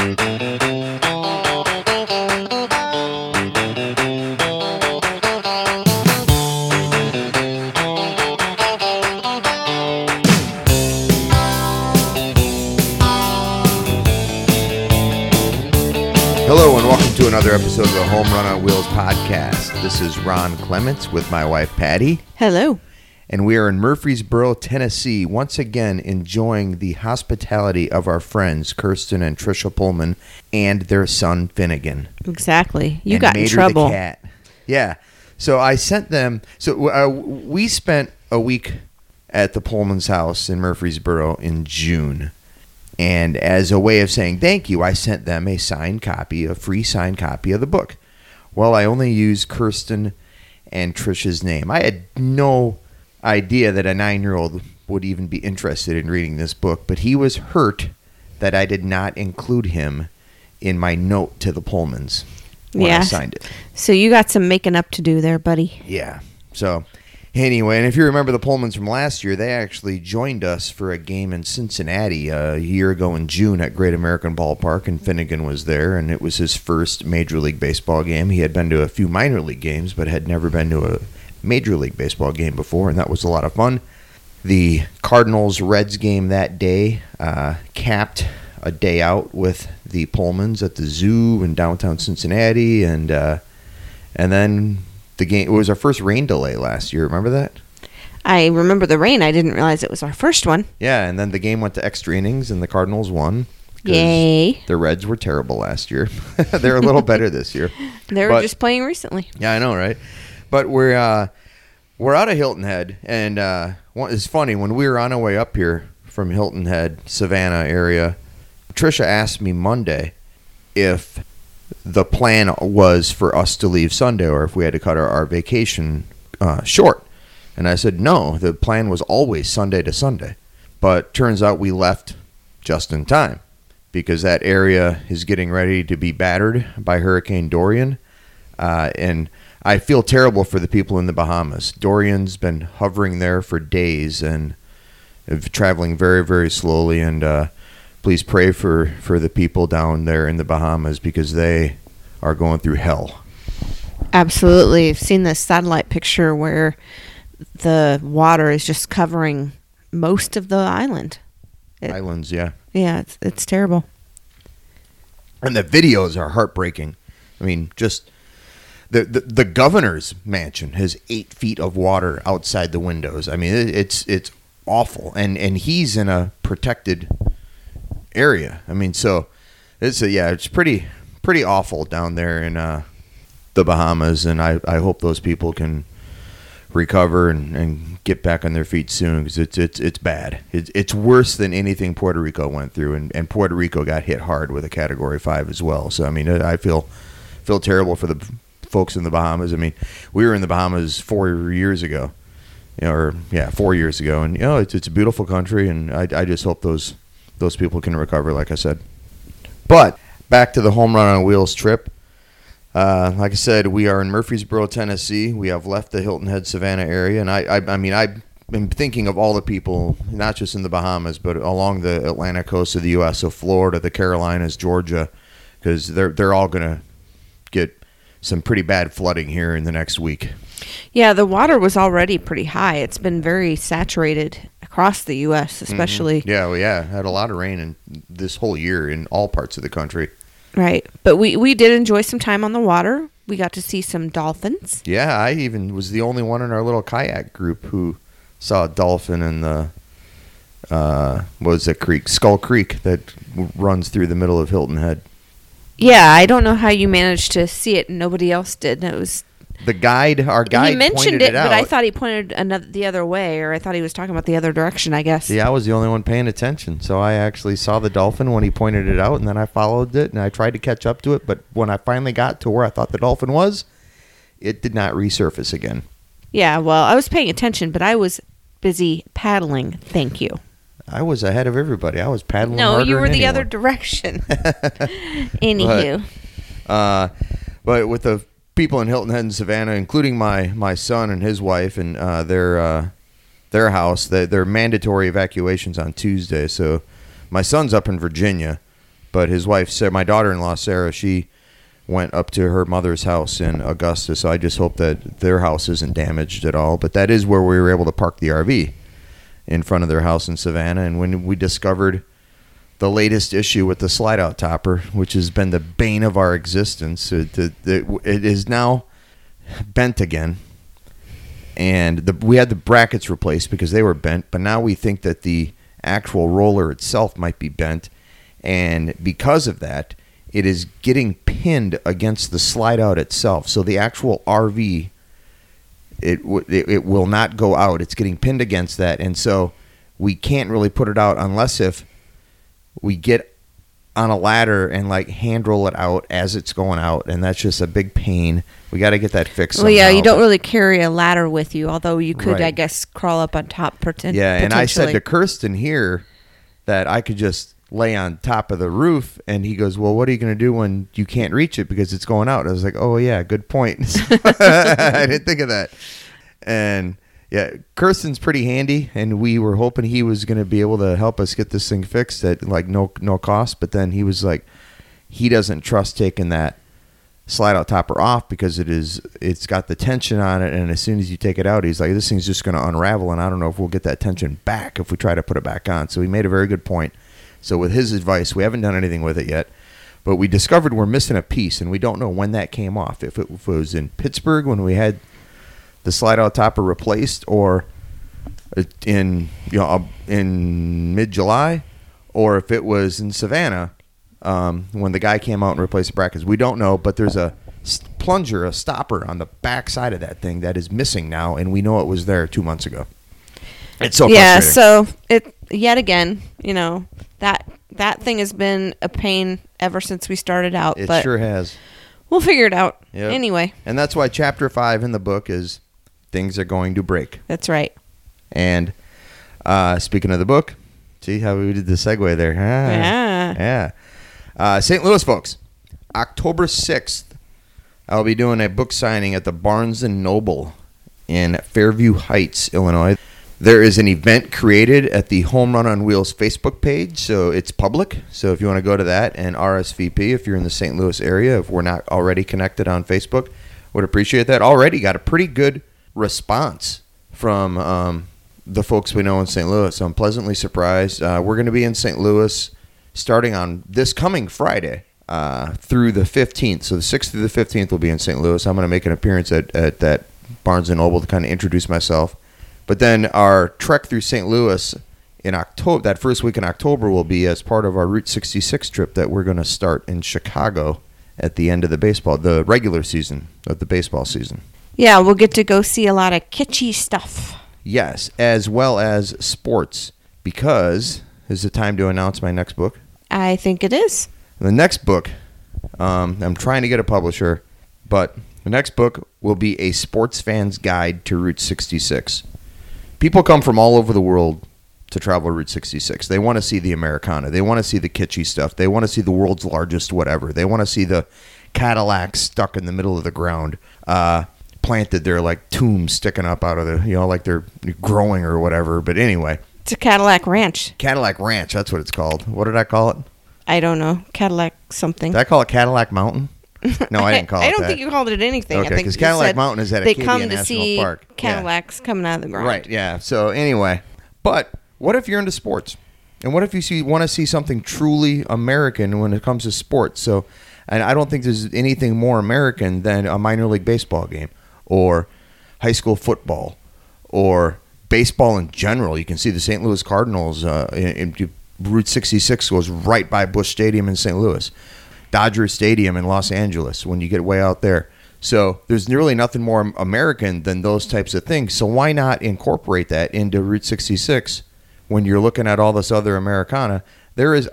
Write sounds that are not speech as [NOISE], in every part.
Hello and welcome to another episode of the Home Run on Wheels podcast. This is Ron Clements with my wife Patty, Hello. And we are in Murfreesboro, Tennessee, once again enjoying the hospitality of our friends Kirsten and Trisha Pullman and their son Finnegan. Exactly. You and got in trouble. The cat. Yeah. So I sent them. So uh, we spent a week at the Pullman's house in Murfreesboro in June. And as a way of saying thank you, I sent them a signed copy, a free signed copy of the book. Well, I only used Kirsten and Trisha's name. I had no idea that a nine year old would even be interested in reading this book, but he was hurt that I did not include him in my note to the Pullmans when I Yeah. signed it. So you got some making up to do there, buddy. Yeah. So anyway, and if you remember the Pullmans from last year, they actually joined us for a game in Cincinnati uh, a year ago in June at Great American Ballpark, and Finnegan was there, and it was his first Major League Baseball game. He had been to a few minor league games, but had never been to a Major League Baseball game before, and that was a lot of fun. The Cardinals Reds game that day uh, capped a day out with the Pullmans at the zoo in downtown Cincinnati, and uh, and then the game. It was our first rain delay last year. Remember that? I remember the rain. I didn't realize it was our first one. Yeah, and then the game went to extra innings, and the Cardinals won. Yay. The Reds were terrible last year. [LAUGHS] They're a little better this year. [LAUGHS] They were But- just playing recently. Yeah, I know, right? But we're uh, we're out of Hilton Head, and uh, it's funny when we were on our way up here from Hilton Head, Savannah area. Trisha asked me Monday if the plan was for us to leave Sunday or if we had to cut our, our vacation uh, short. And I said, no, the plan was always Sunday to Sunday. But turns out we left just in time because that area is getting ready to be battered by Hurricane Dorian. Uh, and I feel terrible for the people in the Bahamas. Dorian's been hovering there for days and traveling very, very slowly. And uh, please pray for, for the people down there in the Bahamas because they are going through hell. Absolutely. I've seen this satellite picture where the water is just covering most of the island. It- Islands, yeah. Yeah, it's, it's terrible. And the videos are heartbreaking. I mean, just the, the the governor's mansion has eight feet of water outside the windows. I mean, it, it's it's awful, and and he's in a protected area. I mean, so it's a, yeah, it's pretty pretty awful down there in uh, the Bahamas, and I I hope those people can recover and, and get back on their feet soon because it's it's it's bad. It's it's worse than anything Puerto Rico went through, and, and Puerto Rico got hit hard with a Category Five as well. So I mean, I feel feel terrible for the folks in the Bahamas. I mean, we were in the Bahamas four years ago, you know, or yeah, four years ago, and you know, it's it's a beautiful country, and I I just hope those those people can recover, like I said. But back to the home run on wheels trip. Uh, like I said, we are in Murfreesboro, Tennessee. We have left the Hilton Head, Savannah area, and I, I, I mean, I've been thinking of all the people, not just in the Bahamas, but along the Atlantic coast of the U.S. So Florida, the Carolinas, Georgia, because they're they're all gonna some pretty bad flooding here in the next week. Yeah, the water was already pretty high. It's been very saturated across the U.S., especially. Yeah, well, yeah, had a lot of rain in this whole year in all parts of the country. Right. But we, we did enjoy some time on the water. We got to see some dolphins. Yeah, I even was the only one in our little kayak group who saw a dolphin in the uh, what was that creek, Skull Creek, that runs through the middle of Hilton Head. Yeah, I don't know how you managed to see it and nobody else did. It was The guide, our guide, he mentioned it, it, but I thought he pointed another the other way, or I thought he was talking about the other direction. I guess. Yeah, I was the only one paying attention, so I actually saw the dolphin when he pointed it out, and then I followed it and I tried to catch up to it. But when I finally got to where I thought the dolphin was, it did not resurface again. Yeah. Well, I was paying attention, but I was busy paddling. Thank you. I was ahead of everybody. I was paddling. No, you were the anyone. other direction. [LAUGHS] Anywho, Uh, but with the people in Hilton Head and Savannah, including my my son and his wife and uh, their uh, their house, they, they're mandatory evacuations on Tuesday. So my son's up in Virginia, But his wife, Sarah, my daughter-in-law Sarah, she went up to her mother's house in Augusta. So I just hope that their house isn't damaged at all. But that is where we were able to park the RV in front of their house in Savannah. And when we discovered the latest issue with the slide out topper, which has been the bane of our existence, it, it, it is now bent again. And the, we had the brackets replaced because they were bent, but now we think that the actual roller itself might be bent. And because of that, it is getting pinned against the slide out itself. So the actual RV, it, w- it, it will not go out. It's getting pinned against that. And so we can't really put it out unless if we get on a ladder and like hand roll it out as it's going out. And that's just a big pain. We got to get that fixed. Well, yeah, you don't really carry a ladder with you, although you could, Right. I guess, crawl up on top. Pretend, Yeah, and I said to. Kirsten here that I could just lay on top of the roof, and he goes, "Well, what are you going to do when you can't reach it because it's going out?" I was like, "Oh yeah, good point." [LAUGHS] I didn't think of that. And yeah, Kirsten's pretty handy, and we were hoping he was going to be able to help us get this thing fixed at like no no cost. But then he was like, he doesn't trust taking that slide out topper off because it is it's got the tension on it and as soon as you take it out he's like this thing's just going to unravel and I don't know if we'll get that tension back if we try to put it back on so he made a very good point so with his advice we haven't done anything with it yet but we discovered we're missing a piece and we don't know when that came off if it, if it was in Pittsburgh when we had the slide out topper replaced or in you know in mid July or if it was in Savannah um, when the guy came out and replaced the brackets. We don't know, but there's a plunger, a stopper on the back side of that thing that is missing now, and we know it was there two months ago. It's so yeah, so it yet again, you know that that thing has been a pain ever since we started out, it but sure has. we'll figure it out Yep. anyway. And that's why chapter five in the book is things are going to break. That's right. And uh, speaking of the book, see how we did the segue there? Ah, Yeah. Yeah. Uh, St. Louis, folks, October 6th, I'll be doing a book signing at the Barnes and Noble in Fairview Heights, Illinois. There is an event created at the Home Run on Wheels Facebook page, so it's public. So if you want to go to that and RSVP, if you're in the St. Louis area, if we're not already connected on Facebook, would appreciate that. Already got a pretty good response from um, the folks we know in St. Louis. So I'm pleasantly surprised. Uh, we're going to be in St. Louis starting on this coming Friday uh, through the 15th. So the 6th through the 15th will be in St. Louis. I'm going to make an appearance at, at that Barnes and Noble to kind of introduce myself. But then our trek through St. Louis in October, that first week in October, will be as part of our Route 66 trip that we're going to start in Chicago at the end of the baseball, the regular season of the baseball season. Yeah, we'll get to go see a lot of kitschy stuff. Yes, as well as sports, because is the time to announce my next book. I think it is. The next book, um, I'm trying to get a publisher, but the next book will be a sports fan's guide to Route 66. People come from all over the world to travel Route 66. They want to see the Americana. They want to see the kitschy stuff. They want to see the world's largest whatever. They want to see the Cadillac stuck in the middle of the ground, uh, planted there like tombs sticking up out of the, you know, like they're growing or whatever. But anyway, It's a Cadillac Ranch. Cadillac Ranch, that's what it's called. What did I call it? I don't know. Cadillac something. Did I call it Cadillac Mountain? No, I didn't [LAUGHS] call it I don't that. think you called it anything. Okay, I think 'cause you Cadillac said Mountain is at they Acadia come to National see Park. Cadillacs coming out of the ground. Right. Yeah. So anyway, but what if you're into sports, and what if you see want to see something truly American when it comes to sports? So, and I don't think there's anything more American than a minor league baseball game, or high school football, or baseball in general. You can see the St. Louis Cardinals. Uh, in, in Route 66 goes right by Busch Stadium in St. Louis. Dodger Stadium in Los Angeles when you get way out there. So there's really nothing more American than those types of things. So why not incorporate that into Route 66 when you're looking at all this other Americana? There is,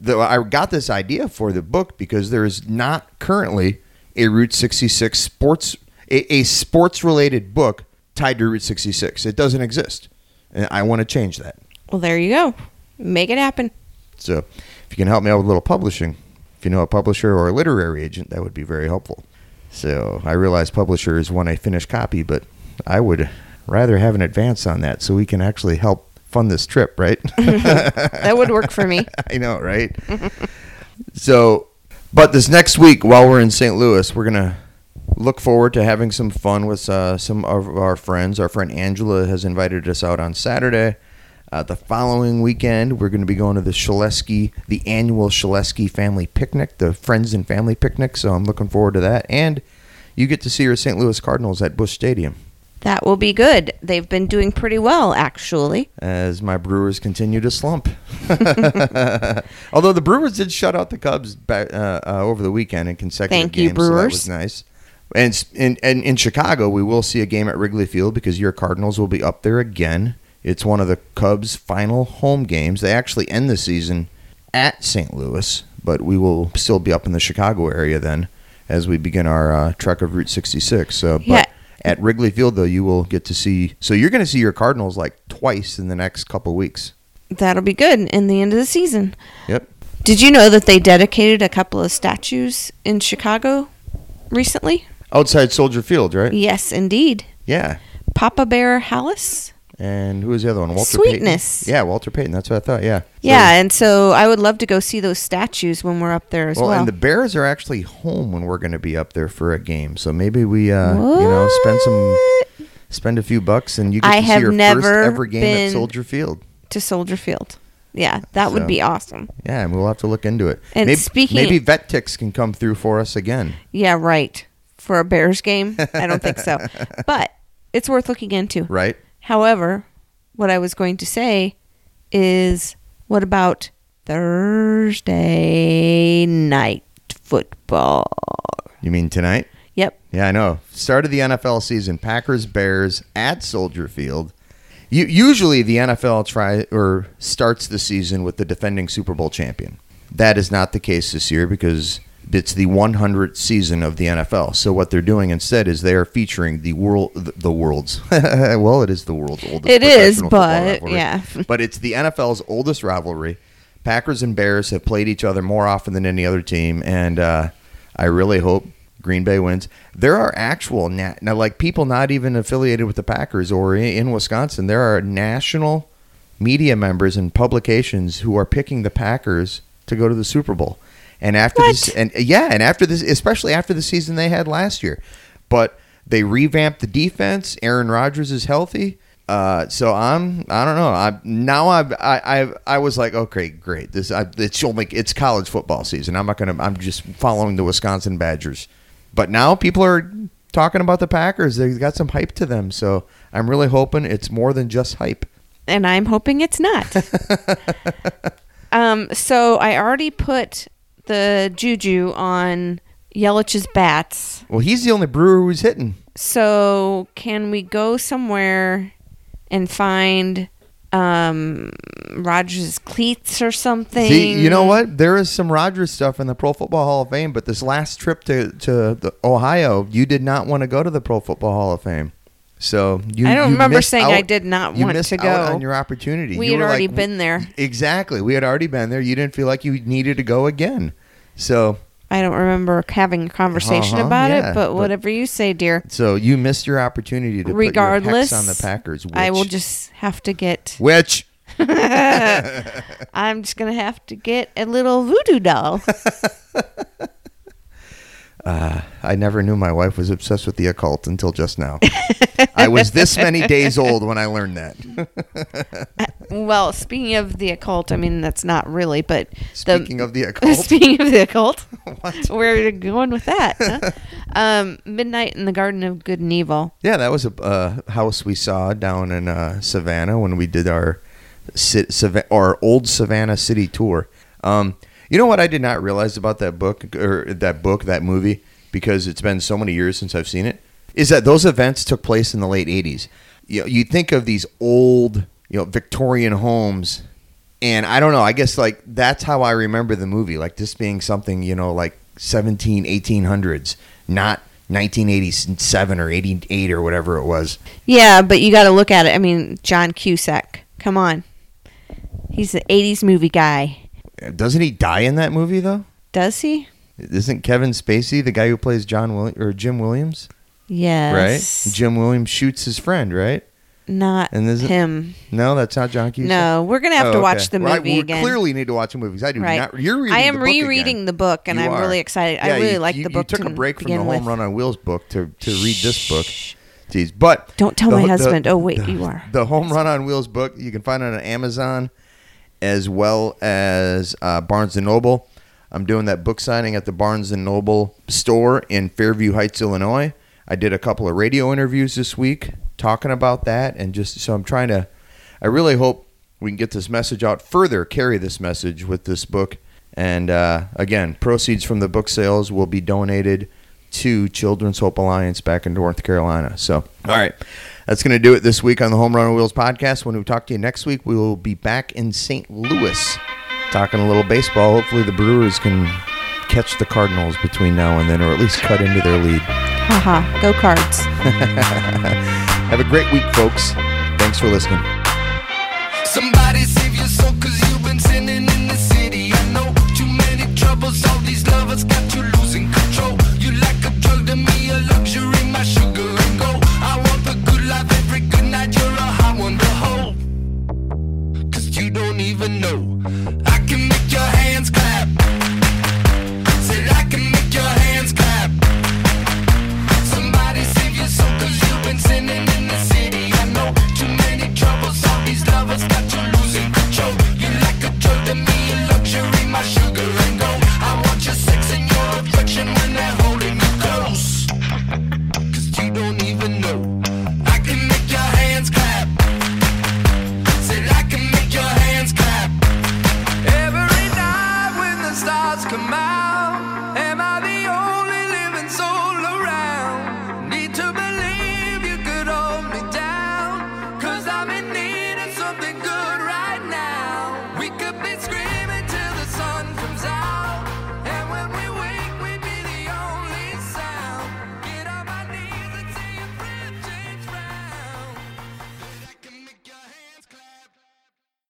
the, I got this idea for the book because there is not currently a Route 66 sports, a, a sports related book tied to Route 66. It doesn't exist, and I want to change that. Well, there you go. Make it happen. So if you can help me out with a little publishing, if you know a publisher or a literary agent, that would be very helpful. So I realize publishers want a finished copy, but I would rather have an advance on that so we can actually help fund this trip, right? [LAUGHS] That would work for me. [LAUGHS] I know, right? [LAUGHS] So, but this next week, while we're in St. Louis, we're gonna look forward to having some fun with uh, some of our friends. Our friend Angela has invited us out on Saturday. Uh, the following weekend, we're going to be going to the Shaleski, the annual Shaleski family picnic, the friends and family picnic. So I'm looking forward to that. And you get to see your St. Louis Cardinals at Busch Stadium That will be good. They've been doing pretty well, actually. as my Brewers continue to slump. [LAUGHS] Although the Brewers did shut out the Cubs back, uh, uh, over the weekend in consecutive Thank you, games, so that Brewers. was nice. And in, and in Chicago, we will see a game at Wrigley Field because your Cardinals will be up there again. It's one of the Cubs' final home games. They actually end the season at St. Louis, but we will still be up in the Chicago area then as we begin our uh, trek of Route 66. So, but Yeah. at Wrigley Field, though, you will get to see. So you're going to see your Cardinals like twice in the next couple weeks. That'll be good in the end of the season. Yep. Did you know that they dedicated a couple of statues in Chicago recently? Outside Soldier Field, right? Yes, indeed. Yeah. Papa Bear Halas? And who was the other one? Walter Sweetness. Payton. Yeah, Walter Payton. That's what I thought. Yeah. So- Yeah, and so I would love to go see those statues when we're up there as well, well. and the Bears are actually home when we're going to be up there for a game. So maybe we, uh, you know, spend some, spend a few bucks, and you get I to have see your first ever game at Soldier Field. to Soldier Field. Yeah, that would be awesome. Yeah, and we'll have to look into it. And maybe, speaking- maybe Vet Tix can come through for us again. Yeah, right. For a Bears game? [LAUGHS] I don't think so. But it's worth looking into. Right? However, what I was going to say is what about Thursday night football? You mean tonight? Yep. Yeah, I know. Start of the NFL season, Packers Bears at Soldier Field. You, usually the NFL try or starts the season with the defending Super Bowl champion. That is not the case this year because it's the 100th season of the NFL. So what they're doing instead is they are featuring the world the, world's [LAUGHS] well, it is the world's oldest It is, but, yeah. but it's the NFL's oldest rivalry. Packers and Bears have played each other more often than any other team, and uh, I really hope Green Bay wins. There are actual na- now, like people not even affiliated with the Packers or in Wisconsin. There are national media members and publications who are picking the Packers to go to the Super Bowl. And after What? this, and yeah, and after this, especially after the season they had last year, but they revamped the defense. Aaron Rodgers is healthy. Uh, so I'm I don't know I now I've, I I I was like okay great this I, it's only it's college football season I'm not gonna I'm just following the Wisconsin Badgers but now people are talking about the Packers they've got some hype to them so I'm really hoping it's more than just hype And I'm hoping it's not. [LAUGHS] um, so I already put the juju on Yelich's bats. well he's the only brewer who's hitting So can we go somewhere and find um Rodgers cleats or something? See, you know what? There is some Rodgers stuff in the Pro Football Hall of Fame, but this last trip to to the Ohio, you did not want to go to the Pro Football Hall of Fame. So you, I don't you remember saying out- I did not you want missed to out go. on your opportunity. We You had already like, been there. Exactly, we had already been there. You didn't feel like you needed to go again. So I don't remember having a conversation Uh-huh, about yeah, it, but- but whatever you say, dear. so you missed your opportunity to Regardless, put your hex on the Packers. Which, I will just have to get. [LAUGHS] which [LAUGHS] I'm just gonna have to get a little voodoo doll. [LAUGHS] Uh, I never knew my wife was obsessed with the occult until just now. I was this many days [LAUGHS] old when I learned that. well, speaking of the occult, I mean that's not really, but Speaking the, of the [LAUGHS] occult, speaking of the occult, [LAUGHS] What? where are you going with that? huh? um, Midnight in the Garden of Good and Evil. yeah, that was a uh, house we saw down in uh, Savannah when we did our sit, Sav- our old Savannah city tour. Um, you know what I did not realize about that book or that book that movie because it's been so many years since I've seen it is that those events took place in the late '80s. You know, you think of these old, you know, Victorian homes and I don't know, I guess like that's how I remember the movie, like this being something, you know, like 17, 1800s, not 1987 or 88 or whatever it was. Yeah, but you got to look at it. I mean, John Cusack. Come on, he's the '80s movie guy. Doesn't he die in that movie though? Does he? Isn't Kevin Spacey the guy who plays John Will- or Jim Williams? Yes. Right? Jim Williams shoots his friend, right? not And is it- him. No, that's not John Cusack. No, we're gonna have Oh, to okay. watch the Well, I- movie we again. Clearly, need to watch the movies. I do Right. not. You're reading. I am the book again. rereading the book, and You I'm are. really excited. I really you- like you, the book. You took to a break from the Home with. Run on Wheels book to to read this book. Jeez, but Don't tell the- my the- husband. oh wait, the- you are. the Home Run on Wheels book. You can find it on Amazon as well as uh, Barnes and Noble. I'm doing that book signing at the Barnes and Noble store in Fairview Heights, Illinois. I did a couple of radio interviews this week talking about that, and just so I'm trying to. I really hope we can get this message out further, carry this message with this book, and uh, again, proceeds from the book sales will be donated to Children's Hope Alliance back in North Carolina. So, all right. That's going to do it this week on the Home Run on Wheels podcast. When we talk to you next week, we will be back in St. Louis talking a little baseball. Hopefully, the Brewers can catch the Cardinals between now and then, or at least cut into their lead. Haha, go cards. [LAUGHS] Have a great week, folks. Thanks for listening. Somebody save your soul cause you've been sinning in the city. I know too many troubles, all these lovers got you losing control. You like a drug to me, a